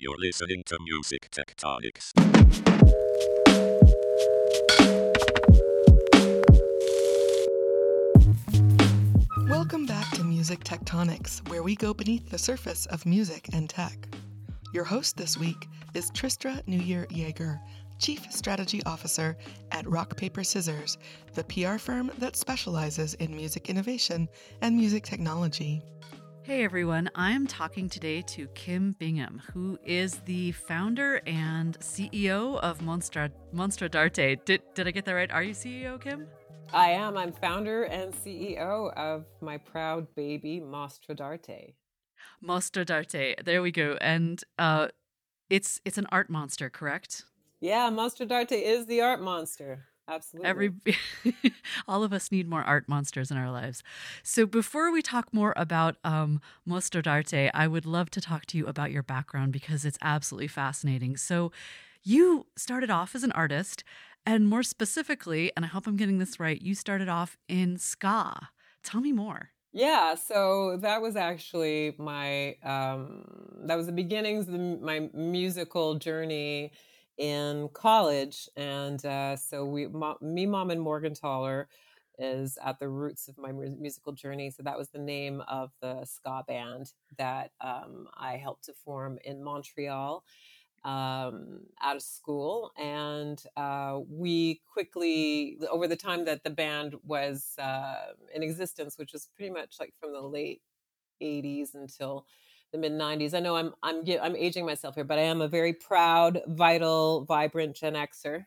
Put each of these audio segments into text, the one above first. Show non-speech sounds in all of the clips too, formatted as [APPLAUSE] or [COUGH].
You're listening to Music Tectonics. Welcome back to Music Tectonics, where we go beneath the surface of music and tech. Your host this week is Tristra Newyear Yeager, Chief Strategy Officer at Rock Paper Scissors, the PR firm that specializes in music innovation and music technology. Hey everyone, I'm talking today to Kim Bingham, who is the founder and CEO of Monstra, Monstra d'Arte. Did, did I get that right? Are you CEO, Kim? I am. I'm founder and CEO of my proud baby, Mostro d'Arte. Mostro d'Arte. There we go. And uh, it's it's an art monster, correct? Yeah, Mostro d'Arte is the art monster. Absolutely. Every [LAUGHS] all of us need more art monsters in our lives. So before we talk more about um, Mostro d'Arte, I would love to talk to you about your background because it's absolutely fascinating. So you started off as an artist and more specifically, and I hope I'm getting this right, you started off in ska. Tell me more. Yeah, so that was actually my um, that was the beginnings of the, my musical journey in college, and uh, so we, me, mom, and Morgentaler is at the roots of my musical journey. So that was the name of the ska band that um, I helped to form in Montreal um, out of school. And uh, we quickly, over the time that the band was uh, in existence, which was pretty much like from the late 80s until the mid 90s. I know I'm I'm I'm aging myself here, but I am a very proud, vital, vibrant Gen Xer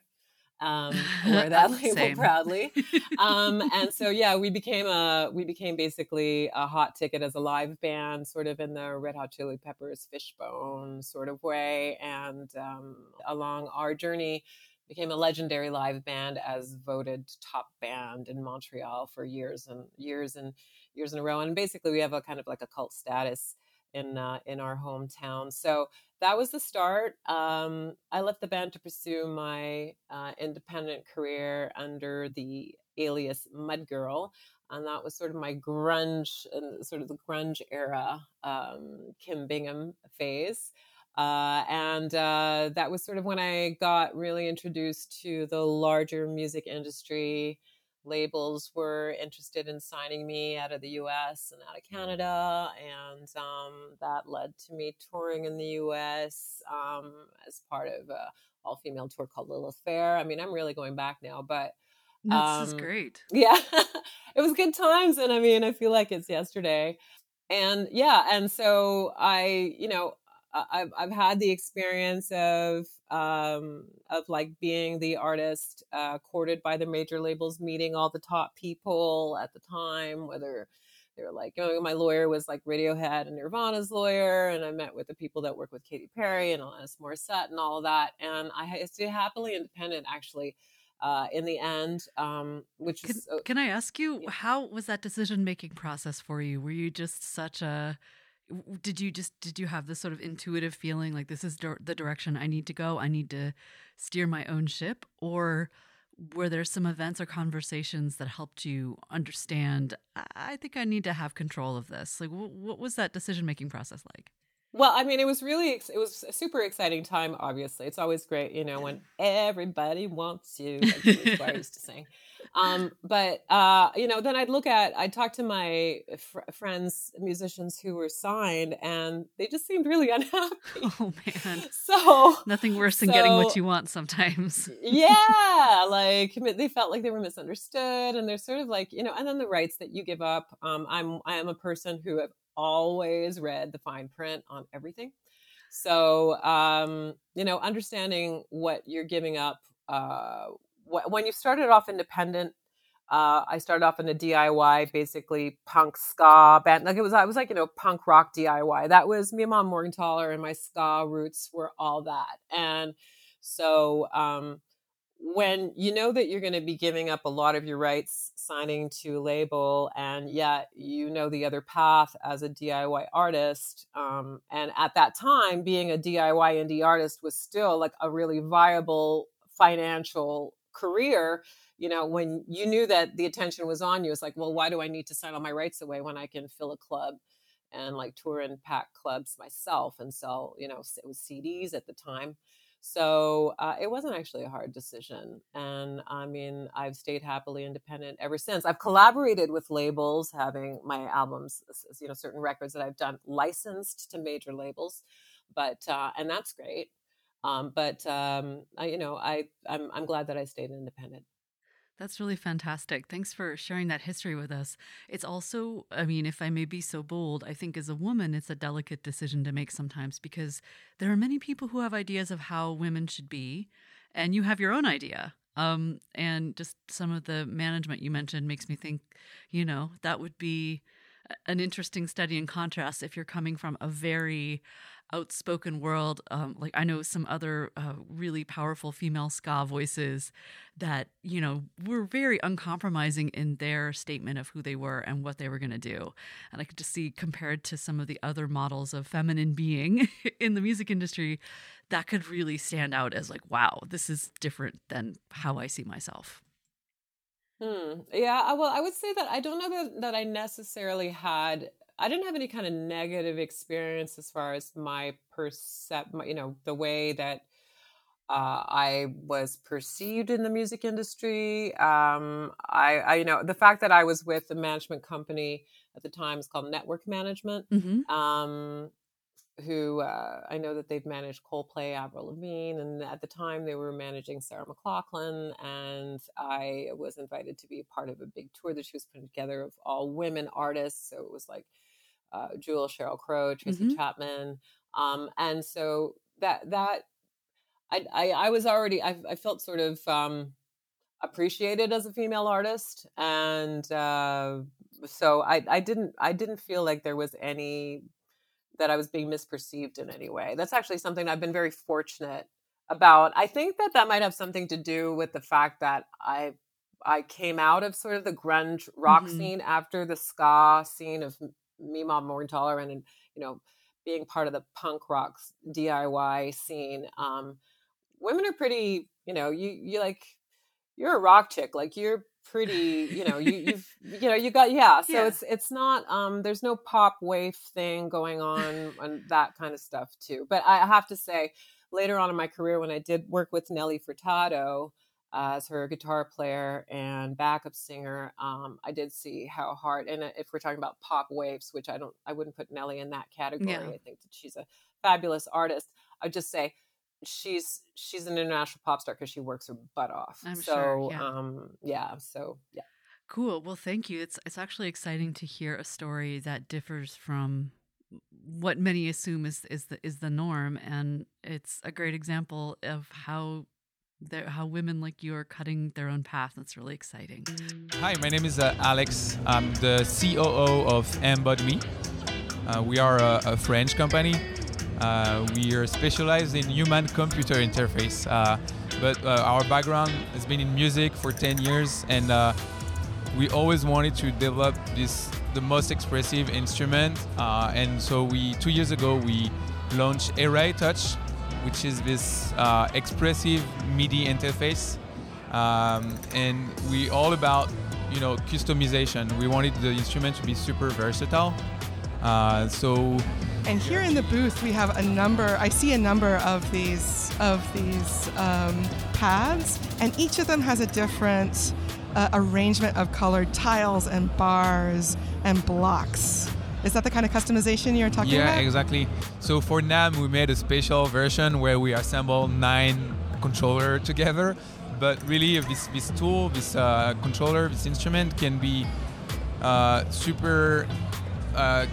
um, wear [LAUGHS] that [LAUGHS] label proudly. [LAUGHS] Um, and so, yeah, we became a we became basically a hot ticket as a live band, sort of in the Red Hot Chili Peppers Fishbone sort of way. And um, along our journey, became a legendary live band as voted top band in Montreal for years and years and years in a row. And basically, we have a kind of like a cult status in uh, in our hometown. So that was the start. Um, I left the band to pursue my uh, independent career under the alias Mudgirl, and that was sort of my grunge and sort of the grunge era um, Kim Bingham phase. Uh, and uh, that was sort of when I got really introduced to the larger music industry labels were interested in signing me out of the US and out of Canada. And um, that led to me touring in the US um, as part of a all female tour called Lilith Fair. I mean, I'm really going back now, but. Um, this is great. [LAUGHS] Yeah, it was good times. And I mean, I feel like it's yesterday. And yeah, and so I, you know, I've I've had the experience of um, of like being the artist uh, courted by the major labels, meeting all the top people at the time, whether they were like, you know, my lawyer was like Radiohead and Nirvana's lawyer, and I met with the people that work with Katy Perry and Alanis Morissette and all of that, and I stayed happily independent actually. Uh, in the end, um, which can, is, can I ask you, yeah. how was that decision making process for you? Were you just such a did you just did you have this sort of intuitive feeling like this is the direction I need to go? I need to steer my own ship, or were there some events or conversations that helped you understand? I think I need to have control of this. Like, what was that decision making process like? Well, I mean, it was really it was a super exciting time. Obviously, it's always great, you know, when [LAUGHS] everybody wants you. Like I used to sing. Um, but uh, you know, then I'd look at I'd talk to my fr- friends, musicians who were signed, and they just seemed really [LAUGHS] unhappy. [LAUGHS] Oh man! So nothing worse than so, getting what you want sometimes. yeah, like they felt like they were misunderstood, and they're sort of like you know, and then the rights that you give up. Um, I'm I am a person who have always read the fine print on everything. So, um, you know, understanding what you're giving up. Uh, when you started off independent, uh, I started off in a DIY, basically punk ska band. Like it was, I was like, you know, punk rock DIY. That was me and Mom Morgentaler and my ska roots were all that. And so, um, when you know that you're going to be giving up a lot of your rights signing to a label and yet you know the other path as a diy artist um, and at that time being a diy indie artist was still like a really viable financial career you know when you knew that the attention was on you it's like well why do i need to sign all my rights away when i can fill a club and like tour and pack clubs myself and sell, you know, it was CDs at the time. So uh, it wasn't actually a hard decision. And I mean, I've stayed happily independent ever since. I've collaborated with labels, having my albums, you know, certain records that I've done licensed to major labels, but, uh, and that's great. Um, but, um, I, you know, I, I'm, I'm glad that I stayed independent. That's really fantastic. Thanks for sharing that history with us. It's also, I mean, if I may be so bold, I think as a woman, it's a delicate decision to make sometimes because there are many people who have ideas of how women should be, and you have your own idea. Um, and just some of the management you mentioned makes me think, you know, that would be an interesting study in contrast if you're coming from a very outspoken world. Um, like I know some other uh, really powerful female ska voices that you know were very uncompromising in their statement of who they were and what they were going to do, and I could just see compared to some of the other models of feminine being [LAUGHS] in the music industry, that could really stand out as like, wow, this is different than how I see myself. Hmm. Yeah. Well, I would say that I don't know that, that I necessarily had I didn't have any kind of negative experience as far as my percep, you know, the way that uh, I was perceived in the music industry. Um, I, I, you know, the fact that I was with the management company at the time is called Nettwerk Management. Mm-hmm. Um, who uh, I know that they've managed Coldplay, Avril Lavigne, and at the time they were managing Sarah McLachlan, And I was invited to be a part of a big tour that she was putting together of all women artists. So it was like uh, Jewel, Sheryl Crow, Tracy mm-hmm. Chapman, um, and so that that I I, I was already I, I, felt sort of um, appreciated as a female artist, and uh, so I I didn't I didn't feel like there was any that I was being misperceived in any way. That's actually something I've been very fortunate about. I think that that might have something to do with the fact that I I came out of sort of the grunge rock mm-hmm. scene after the ska scene of Me Mom and Morgentaler and you know being part of the punk rock DIY scene. Um, women are pretty, you know, you you like you're a rock chick, like you're pretty, you know, you [LAUGHS] you've you know you got yeah. So yeah. it's it's not um there's no pop wave thing going on and that kind of stuff too. But I have to say, later on in my career, when I did work with Nelly Furtado as her guitar player and backup singer. Um, I did see how hard, and uh, if we're talking about pop waves, which I don't, I wouldn't put Nelly in that category. Yeah. I think that she's a fabulous artist. I'd just say she's she's an international pop star because she works her butt off. I'm so, sure. Yeah. Um, yeah. So yeah. Cool. Well, thank you. It's it's actually exciting to hear a story that differs from what many assume is is the is the norm, and it's a great example of how how women like you are cutting their own path. That's really exciting. Hi, my name is uh, Alex. I'm the COO of Embodme Uh, we are a, a French company. Uh, we are specialized in human-computer interface, uh, but uh, our background has been in music for 10 years, and uh, we always wanted to develop this the most expressive instrument. And so we two years ago we launched Erae Touch, which is this uh, expressive MIDI interface. Um, and we all about you know customization. We wanted the instrument to be super versatile. Uh, so and here in the booth we have a number i see a number of these of these um, pads and each of them has a different uh, arrangement of colored tiles and bars and blocks is that the kind of customization you're talking yeah, about? Yeah, exactly. So for NAMM, we made a special version where we assemble nine controller together. But really, this, this tool, this uh, controller, this instrument can be uh, super, uh,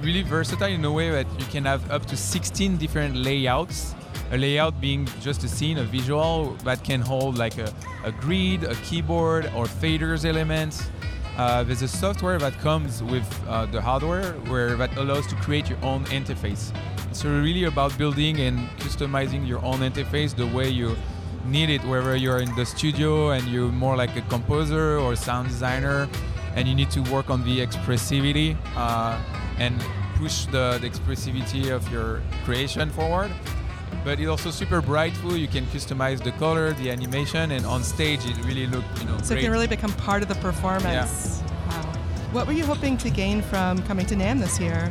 really versatile in a way that you can have up to 16 different layouts. A layout being just a scene, a visual that can hold like a, a grid, a keyboard, or faders elements uh, there's a software that comes with uh, the hardware where that allows to create your own interface. It's really about building and customizing your own interface the way you need it, whether you're in the studio and you're more like a composer or sound designer, and you need to work on the expressivity uh, and push the, the expressivity of your creation forward but it's also super brightful. You can customize the color, the animation, and on stage it really looked, you know, so great. it can really become part of the performance. Yeah. Wow. What were you hoping to gain from coming to NAMM this year?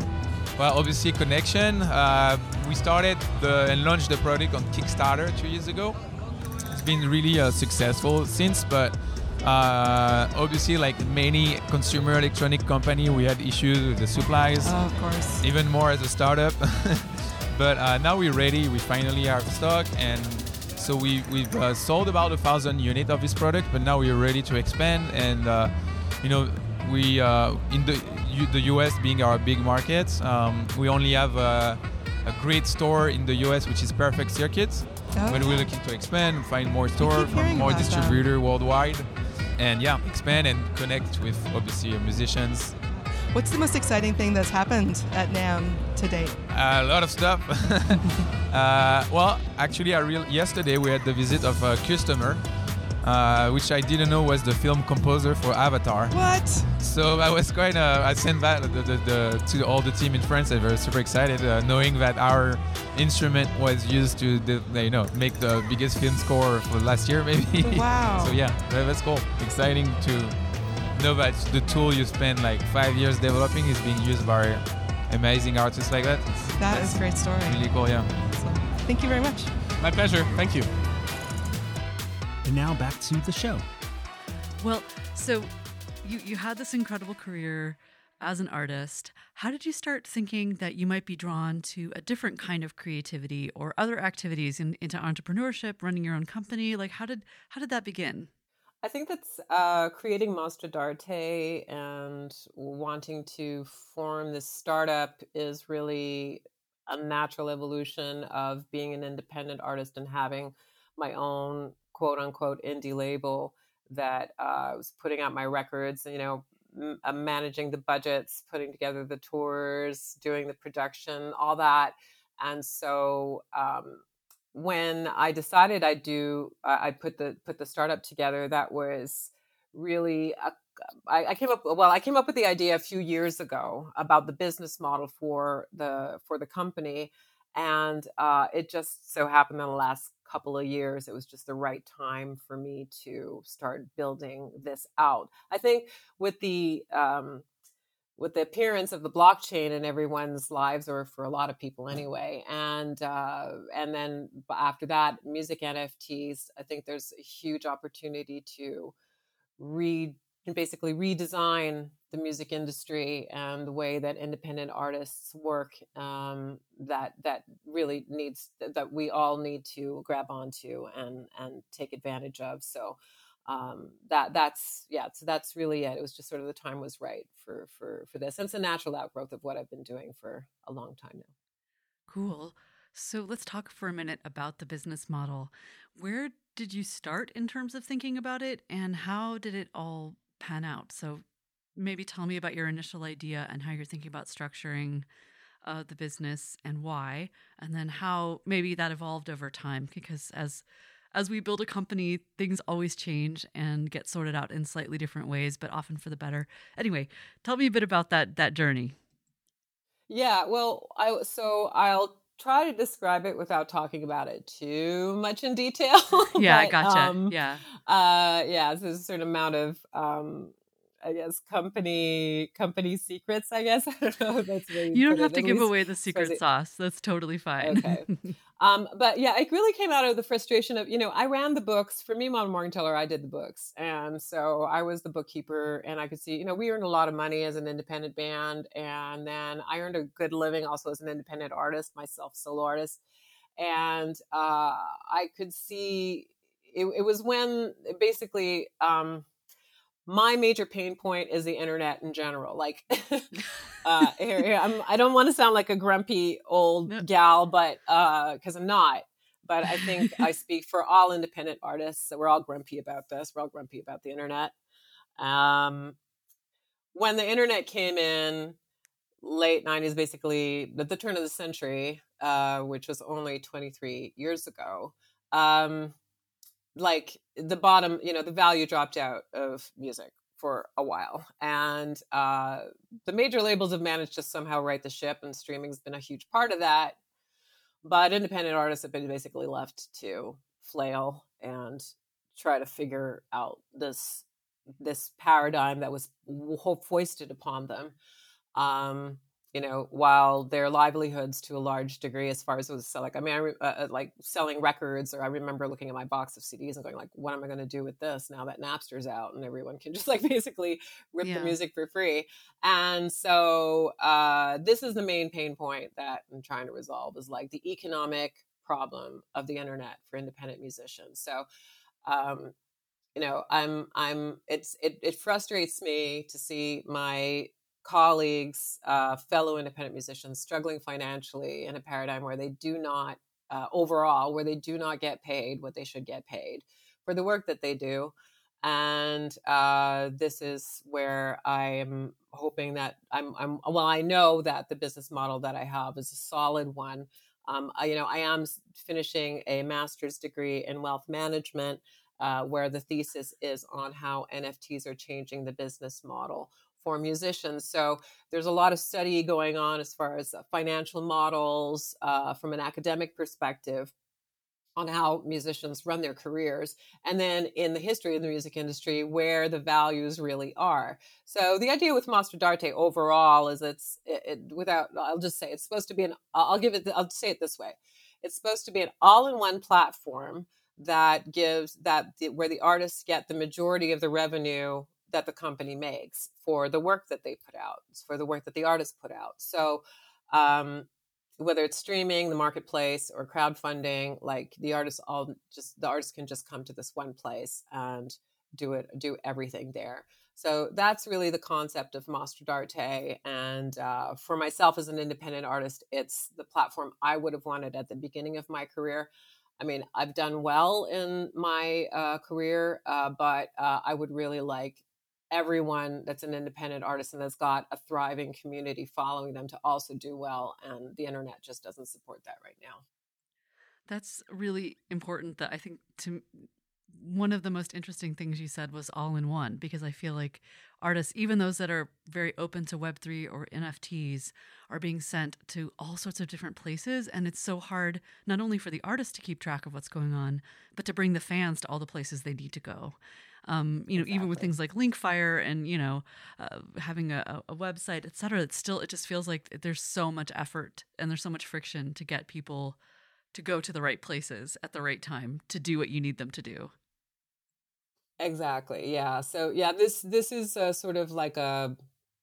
Well, obviously connection. Uh, we started the, and launched the product on Kickstarter two years ago. It's been really uh, successful since, but uh, obviously, like many consumer electronic company, we had issues with the supplies. Oh, of course. Even more as a startup. [LAUGHS] but uh, now we're ready. We finally are stock, and so we we've uh, sold about a thousand units of this product. But now we're ready to expand, and uh, you know, we uh, in the U- the US being our big market, um, we only have a, a great store in the US, which is Perfect Circuits. Oh, But we're looking to expand, find more store, more about that. distributor worldwide, and yeah, expand and connect with obviously musicians. What's the most exciting thing that's happened at NAMM to date? A lot of stuff. [LAUGHS] uh, well, actually, I real yesterday we had the visit of a customer, uh, which I didn't know was the film composer for Avatar. What? So I was quite. Uh, I sent that the, the, the, to all the team in France. They were super excited, uh, knowing that our instrument was used to, the, you know, make the biggest film score for last year, [LAUGHS] maybe. Wow. so yeah, that's cool. Exciting to know that the tool you spent like five years developing is being used by amazing artists like that. It's, that's a great story. really cool. Yeah. So, thank you very much. My pleasure. Thank you. And now back to the show. Well, so you you had this incredible career as an artist. How did you start thinking that you might be drawn to a different kind of creativity or other activities in, into entrepreneurship, running your own company? Like how did how did that begin? I think that's uh, creating Mostro d'Arte and wanting to form this startup is really a natural evolution of being an independent artist and having my own quote unquote indie label that uh, was putting out my records, you know, m- uh, managing the budgets, putting together the tours, doing the production, all that. And so um, when I decided I'd do, I I put the put the startup together. That was really, I, I came up. Well, I came up with the idea a few years ago about the business model for the for the company, and uh, it just so happened in the last couple of years it was just the right time for me to start building this out. I think with the um, with the appearance of the blockchain in everyone's lives or for a lot of people anyway and uh, and then after that music nfts i think there's a huge opportunity to re basically redesign the music industry and the way that independent artists work um, that that really needs that we all need to grab onto and and take advantage of. So um, that that's yeah so that's really it it was just sort of the time was right for for for this and it's a natural outgrowth of what i've been doing for a long time now Cool. So let's talk for a minute about the business model. Where did you start in terms of thinking about it and how did it all pan out? So maybe tell me about your initial idea and how you're thinking about structuring uh, the business and why, and then how maybe that evolved over time because as as we build a company, things always change and get sorted out in slightly different ways, but often for the better. Anyway, tell me a bit about that that journey. Yeah, well, I so I'll try to describe it without talking about it too much in detail. [LAUGHS] [LAUGHS] Yeah, I but, gotcha. um, yeah. uh, yeah, so there's a certain amount of um, I guess company company secrets. I guess [LAUGHS] I don't know. If that's the You don't have to give least. away the secret sauce. That's totally fine. Okay. Um, but yeah, it really came out of the frustration of, you know, I ran the books for me, Mom Morgentaler, I did the books. And so I was the bookkeeper and I could see, you know, we earned a lot of money as an independent band. And then I earned a good living also as an independent artist, myself, solo artist. And uh, I could see it, it was when basically, um, my major pain point is the internet in general. Like, [LAUGHS] [LAUGHS] uh, here, here, I'm, I don't want to sound like a grumpy old No. gal, but because I'm not. But I think I [LAUGHS] speak for all independent artists. So we're all grumpy about this. We're all grumpy about the internet. Um, when the internet came in, late 90s, basically at the turn of the century, uh, which was only 23 years ago, um, like the bottom, you know, the value dropped out of music for a while. And uh, the major labels have managed to somehow right the ship, and streaming's been a huge part of that. But independent artists have been basically left to flail and try to figure out this this paradigm that was ho- foisted upon them. Um, you know, while their livelihoods to a large degree, as far as it was like, I mean, I re- uh, uh, like selling records, or I remember looking at my box of CDs and going like, what am I going to do with this now that Napster's out and everyone can [LAUGHS] just like basically rip Yeah. the music for free? And so uh, this is the main pain point that I'm trying to resolve is like the economic problem of the internet for independent musicians. So, um, you know, I'm I'm it's it, it frustrates me to see my colleagues, uh, fellow independent musicians, struggling financially in a paradigm where they do not, uh, overall, where they do not get paid what they should get paid for the work that they do. And uh, this is where I am hoping that I'm, I'm, well, I know that the business model that I have is a solid one. Um, I, you know, I am finishing a master's degree in wealth management, uh, where the thesis is on how NFTs are changing the business model for musicians. So there's a lot of study going on as far as uh, financial models uh, from an academic perspective on how musicians run their careers and then in the history of the music industry where the values really are so the idea with Mostro d'Arte overall is it's it, it, without i'll just say it's supposed to be an i'll give it i'll say it this way it's supposed to be an all-in-one platform that gives that where the artists get the majority of the revenue that the company makes for the work that they put out for the work that the artists put out so um, whether it's streaming, the marketplace, or crowdfunding, like the artists all just the artists can just come to this one place and do it, do everything there. So that's really the concept of Mostro d'Arte. And uh, for myself as an independent artist, it's the platform I would have wanted at the beginning of my career. I mean, I've done well in my uh, career, uh, but uh, I would really like everyone that's an independent artist and that's got a thriving community following them to also do well. And the internet just doesn't support that right now. That's really important. That I think to one of the most interesting things you said was all in one because I feel like artists, even those that are very open to Web3 or NFTs, are being sent to all sorts of different places. And it's so hard, not only for the artist to keep track of what's going on, but to bring the fans to all the places they need to go. Um, you know, even with things like Linkfire and, you know, uh, having a, a website, et cetera, it's still, it just feels like there's so much effort and there's so much friction to get people to go to the right places at the right time to do what you need them to do. Exactly. Yeah. So yeah, this this is uh, sort of like a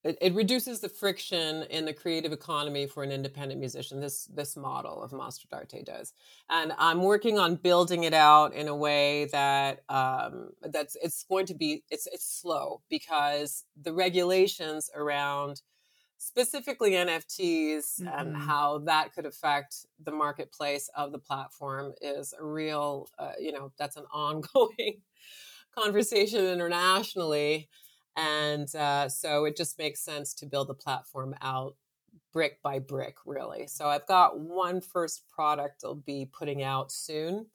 it, it reduces the friction in the creative economy for an independent musician. This this model of Mostro d'Arte does, and I'm working on building it out in a way that um, that's it's going to be it's it's slow because the regulations around specifically NFTs and Mhm. how that could affect the marketplace of the platform is a real uh, you know that's an [LAUGHS] ongoing conversation internationally. And uh, so it just makes sense to build the platform out brick by brick, really. So I've got one first product I'll be putting out soon,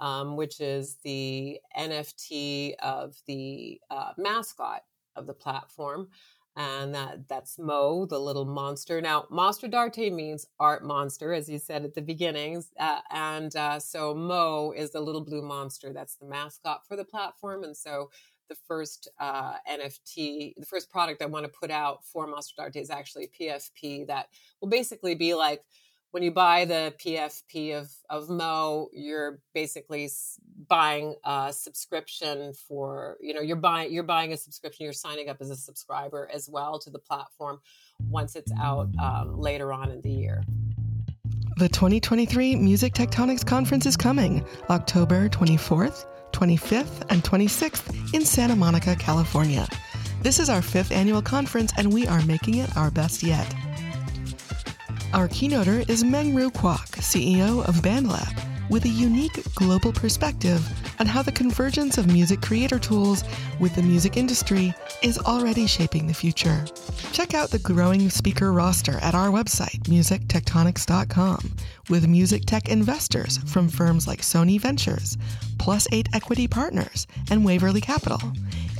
um, which is the NFT of the uh, mascot of the platform. And that, that's Mo, the little monster. Now, Mostro d'Arte means art monster, as you said at the beginnings. Uh, and uh, so Mo is the little blue monster. That's the mascot for the platform. And so the first uh, NFT, the first product I want to put out for Mostro d'Arte is actually PFP that will basically be like when you buy the PFP of, of Mo, you're basically buying a subscription for, you know, you're buying, you're buying a subscription, you're signing up as a subscriber as well to the platform once it's out um, later on in the year. The 2023 Music Tectonics Conference is coming October 24th, 25th, and 26th in Santa Monica, California. This is our fifth annual conference, and we are making it our best yet. Our keynoter is Meng Ru Kuok, CEO of BandLab, with a unique global perspective on how the convergence of music creator tools with the music industry is already shaping the future. Check out the growing speaker roster at our website, musictectonics.com, with music tech investors from firms like Sony Ventures, Plus 8 Equity Partners, and Waverly Capital,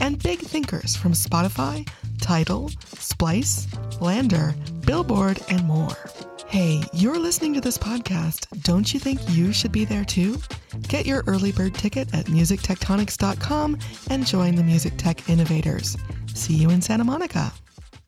and big thinkers from Spotify, Tidal, Splice, LANDR, Billboard, and more. Hey, you're listening to this podcast. Don't you think you should be there too? Get your early bird ticket at musictectonics.com and join the music tech innovators. See you in Santa Monica.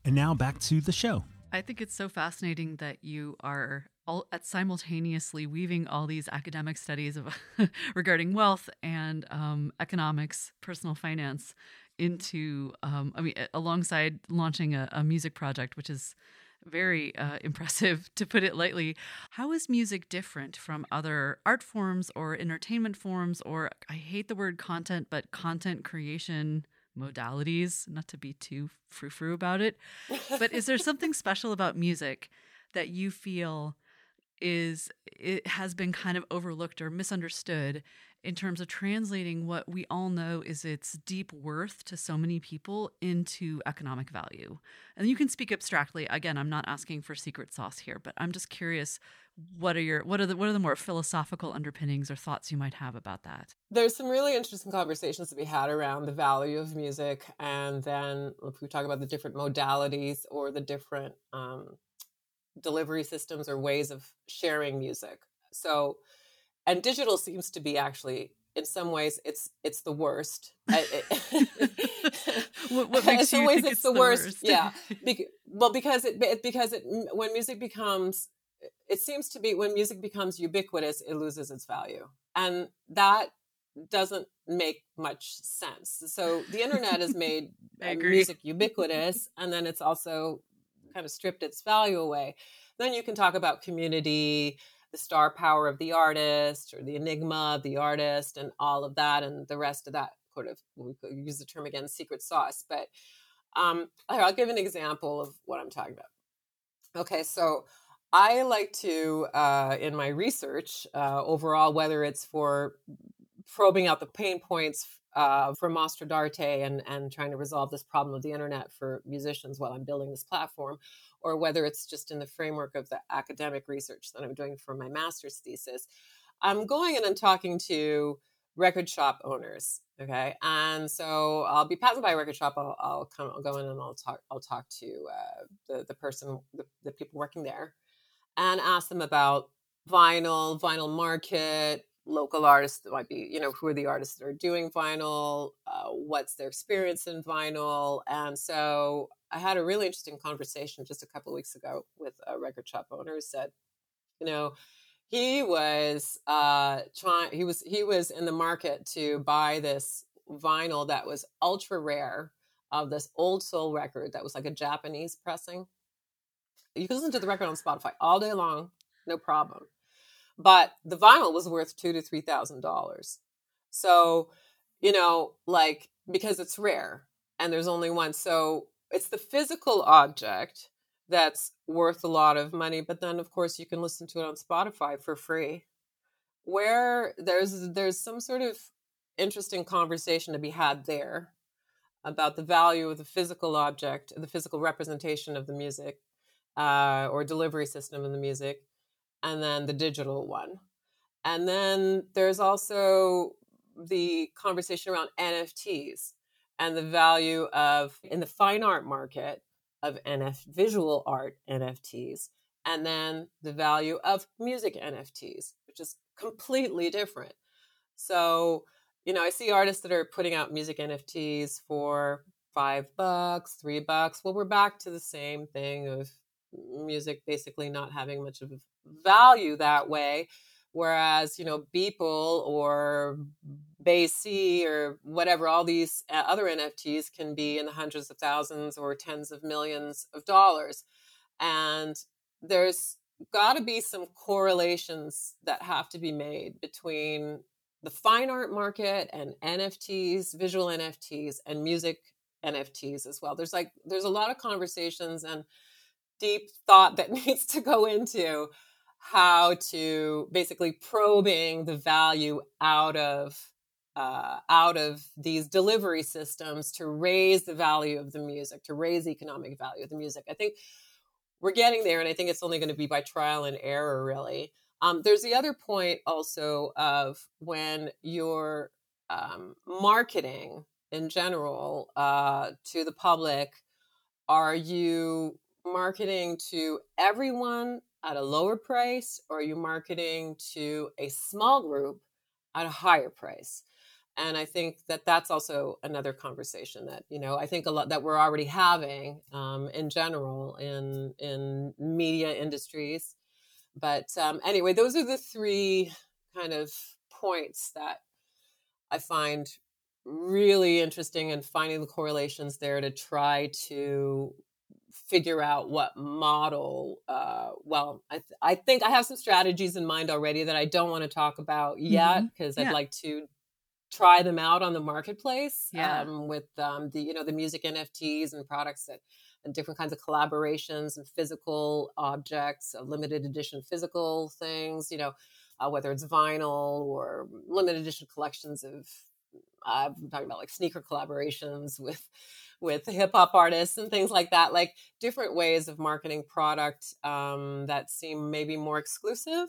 And now back to the show. I think it's so fascinating that you are all at simultaneously weaving all these academic studies of [LAUGHS] regarding wealth and um, economics, personal finance into, um, I mean, alongside launching a, a music project, which is very uh, impressive to put it lightly. How is music different from other art forms or entertainment forms, or I hate the word content, but content creation modalities? Not to be too frou frou about it, but is there [LAUGHS] something special about music that you feel is it has been kind of overlooked or misunderstood in terms of translating what we all know is its deep worth to so many people into economic value. And you can speak abstractly. Again, I'm not asking for secret sauce here, but I'm just curious what are your what are the what are the more philosophical underpinnings or thoughts you might have about that? There's some really interesting conversations to be had around the value of music and then if we talk about the different modalities or the different um, delivery systems or ways of sharing music. So and digital seems to be actually in some ways it's it's the worst. [LAUGHS] What, what [LAUGHS] makes in some ways it's, it's, the, worst, worst? yeah. [LAUGHS] Be- well because it because it when music becomes it seems to be when music becomes ubiquitous it loses its value. And that doesn't make much sense. So the internet has made music ubiquitous and then it's also kind of stripped its value away then you can talk about community the star power of the artist or the enigma of the artist and all of that and the rest of that sort of we could use the term again secret sauce but um, i'll give an example of what i'm talking about. Okay so i like to uh, in my research uh, overall whether it's for probing out the pain points uh, for Mostro d'Arte and, and trying to resolve this problem of the internet for musicians while I'm building this platform, or whether it's just in the framework of the academic research that I'm doing for my master's thesis, I'm going in and talking to record shop owners. Okay, and so I'll be passing by a record shop. I'll, I'll come. I'll go in and I'll talk. I'll talk to uh, the the person, the, the people working there, and ask them about vinyl, vinyl market, local artists that might be, you know, who are the artists that are doing vinyl, uh, what's their experience in vinyl. And so I had a really interesting conversation just a couple weeks ago with a record shop owner who said, you know, he was uh, trying, he was, he was in the market to buy this vinyl that was ultra rare of this old soul record that was like a Japanese pressing. You can listen to the record on Spotify all day long, no problem but the vinyl was worth two to three thousand dollars. So, you know, like because it's rare and there's only one. So it's the physical object that's worth a lot of money. But then of course you can listen to it on Spotify for free. Where there's there's some sort of interesting conversation to be had there about the value of the physical object, the physical representation of the music, uh, or delivery system of the music, and then the digital one. And then there's also the conversation around NFTs and the value of in the fine art market of NF visual art NFTs and then the value of music NFTs, which is completely different. So, you know, I see artists that are putting out music NFTs for five bucks, three bucks. Well, we're back to the same thing of music basically not having much of value that way. Whereas, you know, Beeple or BAYC or whatever, all these uh, other NFTs can be in the hundreds of thousands or tens of millions of dollars. And there's got to be some correlations that have to be made between the fine art market and NFTs, visual NFTs, and music NFTs as well. There's like, there's a lot of conversations and deep thought that [LAUGHS] needs to go into how to basically probing the value out of uh, out of these delivery systems to raise the value of the music, to raise economic value of the music. I think we're getting there, and I think it's only going to be by trial and error, really. Um, there's the other point also of when you're um, marketing in general uh, to the public, are you marketing to everyone at a lower price or are you marketing to a small group at a higher price? and I think that that's also another conversation that you know I think a lot that we're already having um, in general in in media industries. But um, anyway, those are the three kind of points that I find really interesting and finding the correlations there to try to figure out what model uh, well I, th- I think i have some strategies in mind already that i don't want to talk about yet because mm-hmm. i'd like to try them out on the marketplace yeah. um, with um, the you know the music nfts and products that and different kinds of collaborations and physical objects uh, limited edition physical things you know uh, whether it's vinyl or limited edition collections of uh, i'm talking about like sneaker collaborations with with hip hop artists and things like that, like different ways of marketing product um, that seem maybe more exclusive.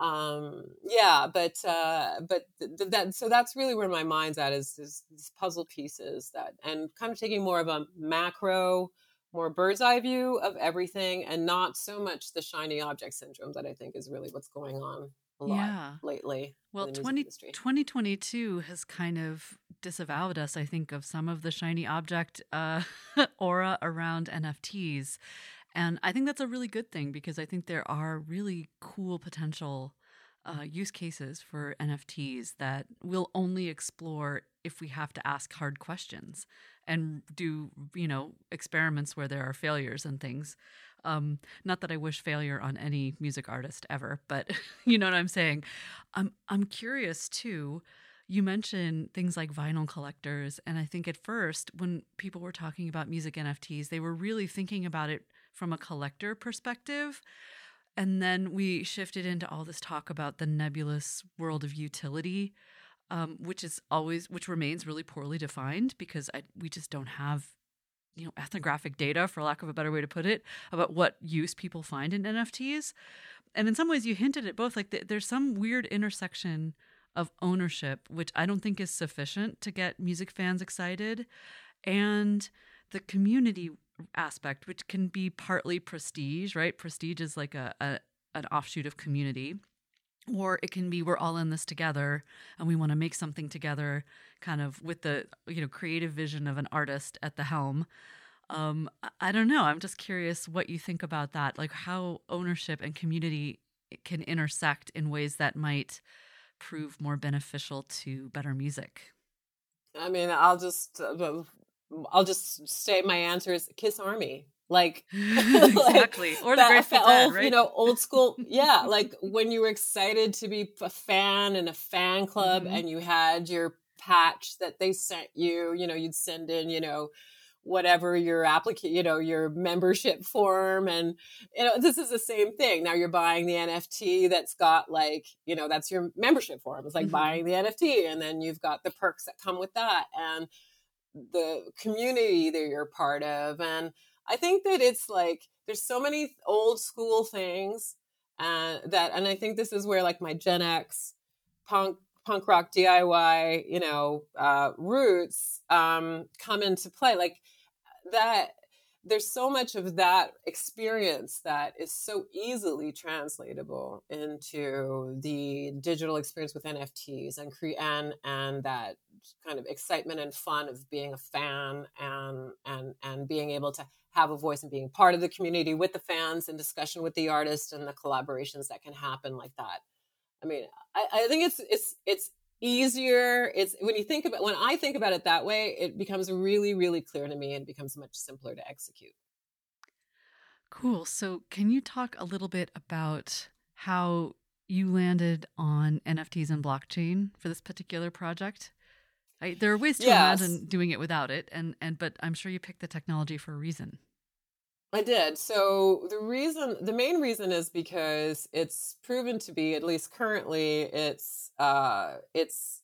Um, yeah, but uh, but th- that so that's really where my mind's at is, is these puzzle pieces that and kind of taking more of a macro, more bird's eye view of everything, and not so much the shiny object syndrome that I think is really what's going on a lot yeah. lately. Well, 20, 2022 has kind of disavowed us, I think, of some of the shiny object uh, [LAUGHS] aura around NFTs. And I think that's a really good thing because I think there are really cool potential uh, use cases for NFTs that we'll only explore if we have to ask hard questions and do, you know, experiments where there are failures and things. Um, not that I wish failure on any music artist ever, but [LAUGHS] you know what I'm saying. I'm I'm curious too. You mentioned things like vinyl collectors, and I think at first when people were talking about music NFTs, they were really thinking about it from a collector perspective. And then we shifted into all this talk about the nebulous world of utility, um, which is always which remains really poorly defined because I, we just don't have you know ethnographic data for lack of a better way to put it about what use people find in nfts and in some ways you hinted at both like th- there's some weird intersection of ownership which i don't think is sufficient to get music fans excited and the community aspect which can be partly prestige right? Prestige is like a, a an offshoot of community or it can be we're all in this together and we want to make something together kind of with the you know creative vision of an artist at the helm. Um i don't know. I'm just curious what you think about that like how ownership and community can intersect in ways that might prove more beneficial to better music. I mean i'll just uh, i'll just say my answer is kiss army [LAUGHS] [LAUGHS] like exactly like or the Grateful Dead, old, right? You know, old school. [LAUGHS] Yeah, like when you were excited to be a fan in a fan club, mm-hmm. and you had your patch that they sent you. You know, you'd send in. You know, whatever your application, you know, your membership form. And, you know, this is the same thing. Now you're buying the NFT that's got like, you know, that's your membership form. It's like mm-hmm. buying the NFT and then you've got the perks that come with that and the community that you're part of. And I think that it's like there's so many old school things uh, that, and I think this is where like my Gen X punk punk rock DIY, you know, uh, roots um, come into play. Like that, there's so much of that experience that is so easily translatable into the digital experience with NFTs and cre- and and that kind of excitement and fun of being a fan and and and being able to have a voice and being part of the community with the fans and discussion with the artist and the collaborations that can happen like that. I mean, I, I think it's it's it's easier. It's when you think about when I think about it that way, it becomes really, really clear to me and becomes much simpler to execute. Cool. So can you talk a little bit about how you landed on NFTs and blockchain for this particular project? I, there are ways to yes. imagine doing it without it, and and but I'm sure you picked the technology for a reason. I did. So the reason, the main reason, is because it's proven to be, at least currently, it's uh, it's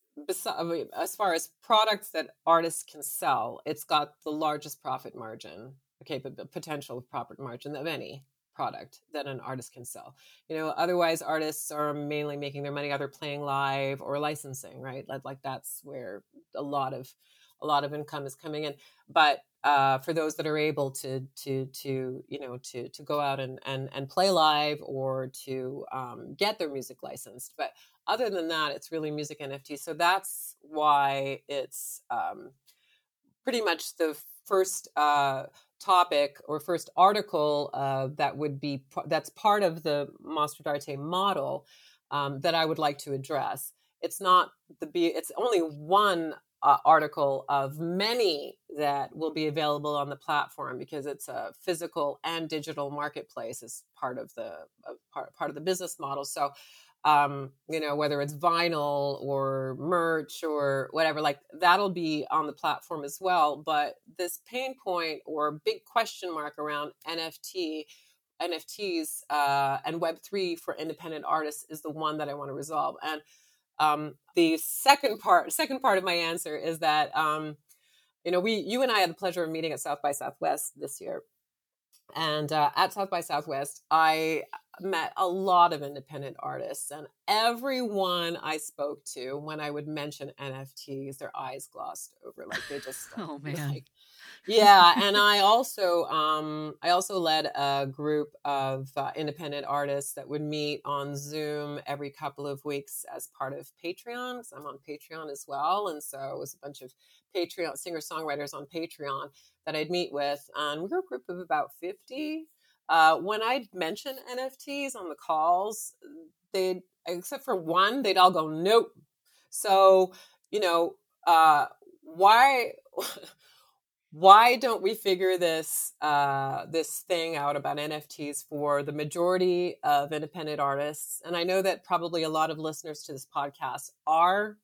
as far as products that artists can sell, it's got the largest profit margin, okay, but potential profit margin of any product that an artist can sell. You know, otherwise artists are mainly making their money either playing live or licensing, right? Like, like that's where a lot of a lot of income is coming in. But uh, for those that are able to to to you know to to go out and and, and play live or to um, get their music licensed, but other than that, it's really music NFT. So that's why it's um, pretty much the first uh, topic or first article uh, that would be that's part of the Mostro d'Arte model um, that I would like to address. It's not the be it's only one uh, article of many that will be available on the platform because it's a physical and digital marketplace as part of the uh, part, part of the business model. So um, you know, whether it's vinyl or merch or whatever, like that'll be on the platform as well. But this pain point or big question mark around NFT, NFTs, uh, and Web3 for independent artists is the one that I want to resolve. And um, the second part, second part of my answer is that, um, you know, we, you and I had the pleasure of meeting at South by Southwest this year. And uh, at South by Southwest, I met a lot of independent artists, and everyone I spoke to, when I would mention NFTs, their eyes glossed over, like they just, [LAUGHS] oh man, like, yeah. And I also, um, I also led a group of uh, independent artists that would meet on Zoom every couple of weeks as part of Patreon. I'm on Patreon as well, and so it was a bunch of Patreon singer songwriters on Patreon that I'd meet with, and we were a group of about fifty uh, when I'd mention NFTs on the calls, they'd, except for one, they'd all go, nope. So, you know, uh, why, [LAUGHS] why don't we figure this, uh, this thing out about NFTs for the majority of independent artists? And I know that probably a lot of listeners to this podcast are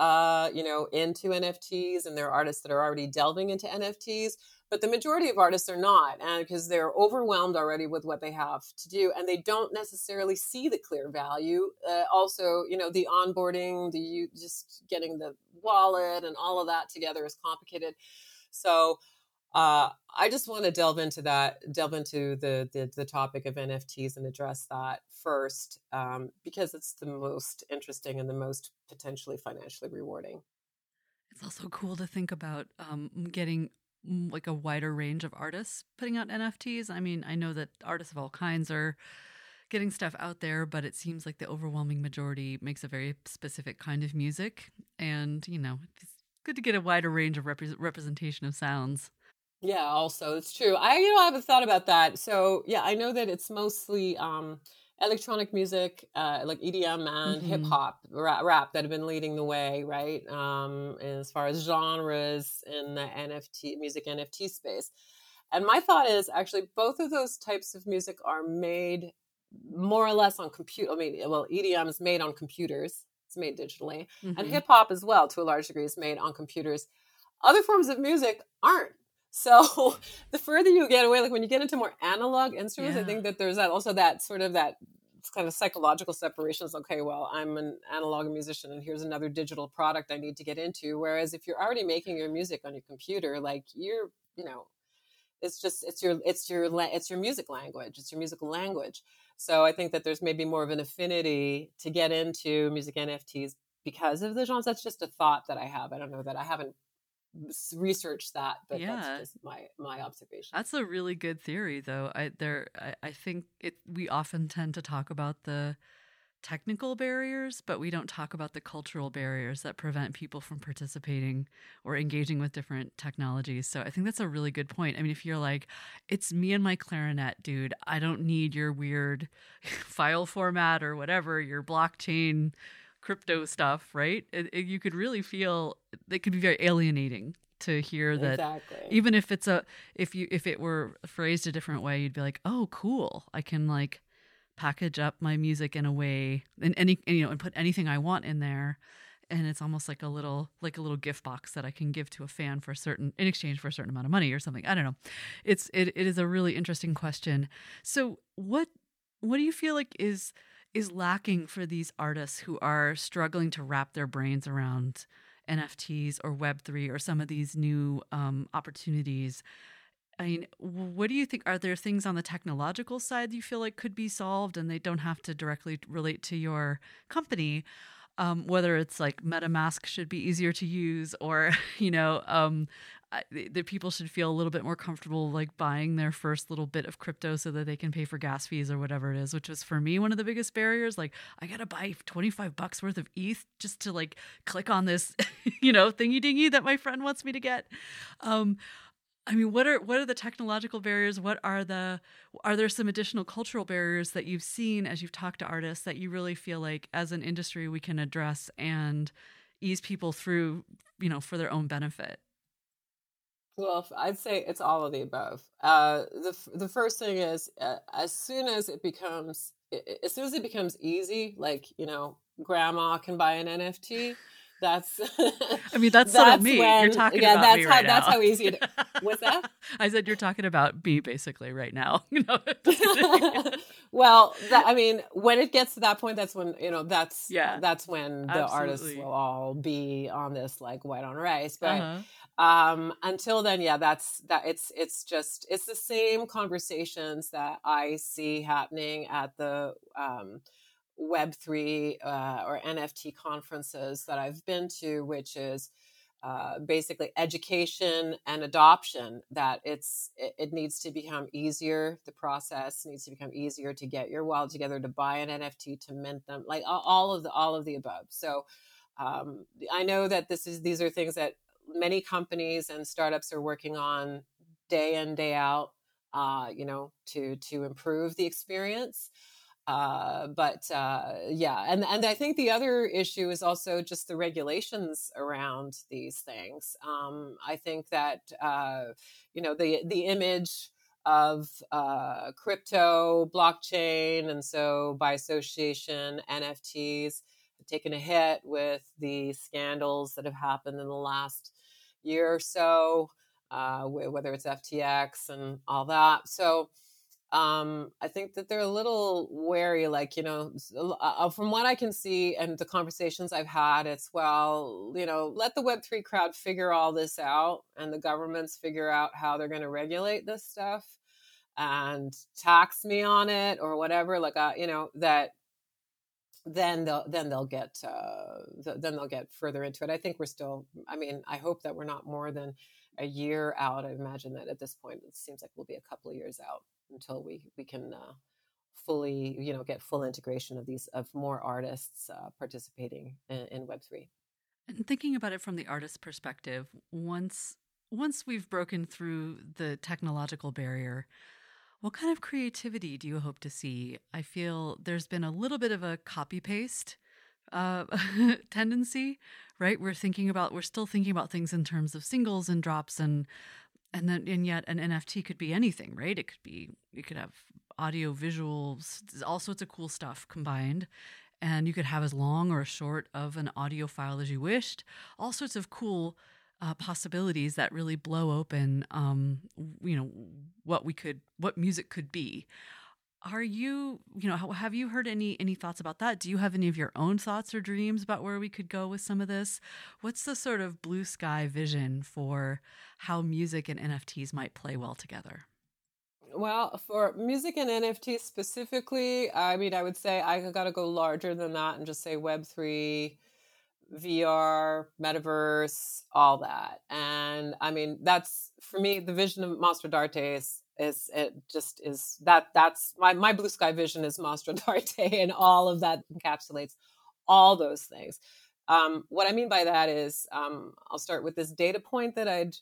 uh, you know, into NFTs and there are artists that are already delving into NFTs but the majority of artists are not and because they're overwhelmed already with what they have to do and they don't necessarily see the clear value uh, also you know the onboarding the you just getting the wallet and all of that together is complicated so uh, I just want to delve into that, delve into the, the, the topic of NFTs and address that first um, because it's the most interesting and the most potentially financially rewarding. It's also cool to think about um, getting like a wider range of artists putting out NFTs. I mean, I know that artists of all kinds are getting stuff out there, but it seems like the overwhelming majority makes a very specific kind of music. And, you know, good to get a wider range of rep- representation of sounds. Yeah, also, it's true. I, you know, I haven't thought about that. So, yeah, I know that it's mostly, um, electronic music, uh, like EDM and mm-hmm. hip hop, rap, rap, that have been leading the way, right? Um, as far as genres in the NFT music NFT space. And my thought is actually both of those types of music are made more or less on computer. I mean, well, EDM is made on computers. It's made digitally, mm-hmm. and hip hop as well, to a large degree, is made on computers. Other forms of music aren't. [LAUGHS] So the further you get away, like when you get into more analog instruments, yeah. I think that there's that also that sort of that kind of psychological separation. Is okay, well, I'm an analog musician, and here's another digital product I need to get into. Whereas if you're already making your music on your computer, like you're, you know, it's just it's your it's your it's your music language. It's your musical language. So I think that there's maybe more of an affinity to get into music NFTs because of the genres. That's just a thought that I have. I don't know that I haven't research that but yeah. that's just my my observation that's a really good theory though i there I, I think it we often tend to talk about the technical barriers but we don't talk about the cultural barriers that prevent people from participating or engaging with different technologies so i think that's a really good point i mean if you're like it's me and my clarinet dude i don't need your weird [LAUGHS] file format or whatever your blockchain crypto stuff, right? It, it, you could really feel it could be very alienating to hear that exactly. even if it's a if you if it were phrased a different way, you'd be like, "Oh, cool. I can like package up my music in a way and any you know and put anything I want in there." and it's almost like a little like a little gift box that I can give to a fan for a certain in exchange for a certain amount of money or something. I don't know. It's it, it is a really interesting question. So what what do you feel like is is lacking for these artists who are struggling to wrap their brains around NFTs or Web3 or some of these new um, opportunities. I mean, what do you think? Are there things on the technological side you feel like could be solved and they don't have to directly relate to your company? Um, whether it's like MetaMask should be easier to use or, [LAUGHS] you know, um, that people should feel a little bit more comfortable like buying their first little bit of crypto so that they can pay for gas fees or whatever it is which was for me one of the biggest barriers like i gotta buy 25 bucks worth of eth just to like click on this [LAUGHS] you know thingy dingy that my friend wants me to get um I mean, what are what are the technological barriers? What are the are there some additional cultural barriers that you've seen as you've talked to artists that you really feel like as an industry we can address and ease people through, you know, for their own benefit? Well, I'd say it's all of the above. Uh, the the first thing is uh, as soon as it becomes as soon as it becomes easy, like you know, grandma can buy an NFT. That's. I mean, that's, that's sort of me. When, you're talking yeah, about that's me how right that's now. how easy it. [LAUGHS] What's that? I said you're talking about me basically right now. [LAUGHS] [LAUGHS] well, that, I mean, when it gets to that point, that's when you know that's yeah, that's when the absolutely. artists will all be on this like white on rice, but. Uh-huh um until then yeah that's that it's it's just it's the same conversations that i see happening at the um web3 uh, or nft conferences that i've been to which is uh, basically education and adoption that it's it, needs to become easier the process needs to become easier to get your wallet together to buy an nft to mint them like all of the all of the above. So um, i know that this is these are things that many companies and startups are working on day in day out uh, you know to to improve the experience uh, but uh, yeah and and i think the other issue is also just the regulations around these things um, i think that uh, you know the the image of uh, crypto blockchain and so by association nfts have taken a hit with the scandals that have happened in the last year or so, uh, whether it's FTX and all that. So um, I think that they're a little wary, like, you know, uh, from what I can see and the conversations I've had, it's, well, you know, let the Web3 crowd figure all this out and the governments figure out how they're going to regulate this stuff and tax me on it or whatever. Like, uh, you know, that then they'll then they'll get uh, then they'll get further into it. I think we're still. I mean, I hope that we're not more than a year out. I imagine that at this point, it seems like we'll be a couple of years out until we we can uh, fully, you know, get full integration of these of more artists uh, participating in, in Web three. And thinking about it from the artist perspective, once once we've broken through the technological barrier, what kind of creativity do you hope to see? I feel there's been a little bit of a copy paste uh, [LAUGHS] tendency, right? We're thinking about, we're still thinking about things in terms of singles and drops, and and then and yet an NFT could be anything, right? It could be, you could have audio, visuals, all sorts of cool stuff combined, and you could have as long or as short of an audio file as you wished. All sorts of cool uh, possibilities that really blow open, um, you know, what we could, what music could be. Are you, you know, have you heard any any thoughts about that? Do you have any of your own thoughts or dreams about where we could go with some of this? What's the sort of blue sky vision for how music and NFTs might play well together? Well, for music and nfts specifically, I mean, I would say I got to go larger than that and just say Web three VR, metaverse, all that. And I mean, that's for me the vision of Mostro d'Arte is, it just is that that's my my blue sky vision is Mostro [LAUGHS] d'Arte, and all of that encapsulates all those things. Um, what I mean by that is, um, I'll start with this data point that I'd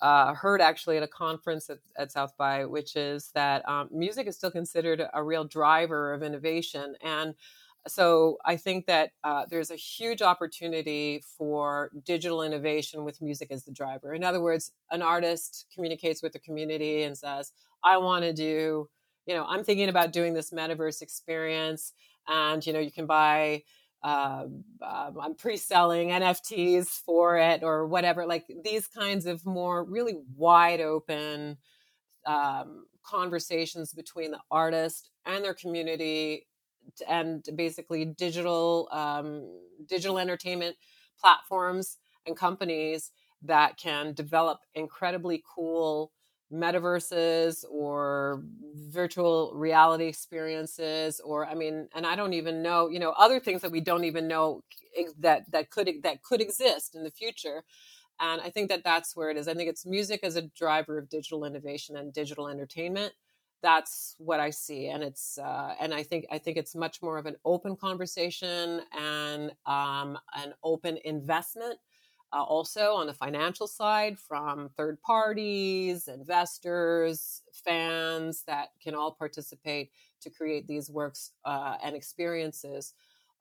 uh, heard actually at a conference at, at South by, which is that um, music is still considered a real driver of innovation. And so I think that uh, there's a huge opportunity for digital innovation with music as the driver. In other words, an artist communicates with the community and says, "I want to do, you know, I'm thinking about doing this metaverse experience, and you know, you can buy." Uh, um, I'm pre-selling NFTs for it or whatever. Like these kinds of more really wide open um, conversations between the artist and their community and basically digital um, digital entertainment platforms and companies that can develop incredibly cool metaverses or virtual reality experiences or i mean and i don't even know you know other things that we don't even know that that could that could exist in the future And I think that that's where it is. I think it's music as a driver of digital innovation and digital entertainment. That's what I see, and it's uh, and I think I think it's much more of an open conversation and um, an open investment. Uh, also on the financial side, from third parties, investors, fans that can all participate to create these works uh, and experiences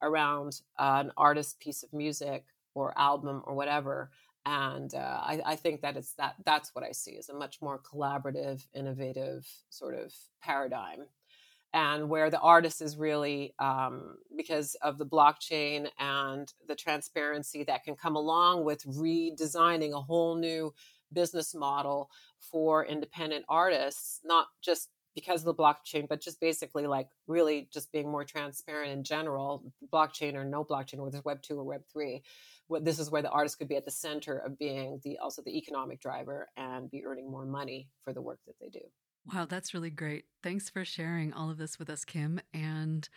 around an artist piece of music or album or whatever and uh, I, I, think that it's that that's what I see as a much more collaborative, innovative sort of paradigm, and where the artist is really um, because of the blockchain and the transparency that can come along with redesigning a whole new business model for independent artists, not just because of the blockchain, but just basically like really just being more transparent in general, blockchain or no blockchain, whether it's Web two or Web three what this is where the artist could be at the center of being the also the economic driver and be earning more money for the work that they do. Wow, that's really great. Thanks for sharing all of this with us, Kim. And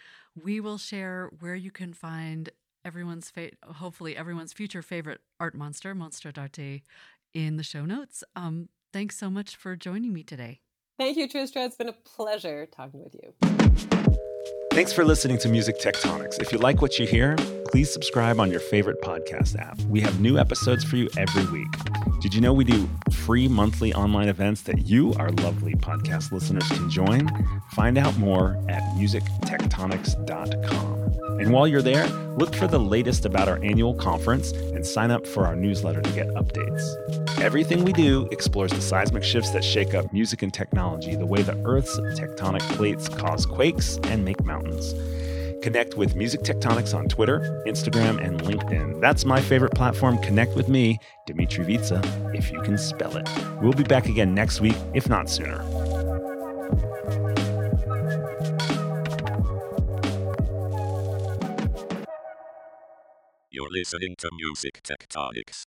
we will share where you can find everyone's fa- hopefully everyone's future favorite art monster, Mostro d'Arte, in the show notes. Um, thanks so much for joining me today. Thank you, Tristra. It's been a pleasure talking with you. Thanks for listening to Music Tectonics. If you like what you hear, please subscribe on your favorite podcast app. We have new episodes for you every week. Did you know we do free monthly online events that you, our lovely podcast listeners, can join? Find out more at musictectonics.com. And while you're there, look for the latest about our annual conference and sign up for our newsletter to get updates. Everything we do explores the seismic shifts that shake up music and technology, the way the Earth's tectonic plates cause quakes and make mountains. Connect with Music Tectonics on Twitter, Instagram, and LinkedIn. That's my favorite platform. Connect with me, Dmitri Vietze, if you can spell it. We'll be back again next week, if not sooner. You're listening to Music Tectonics.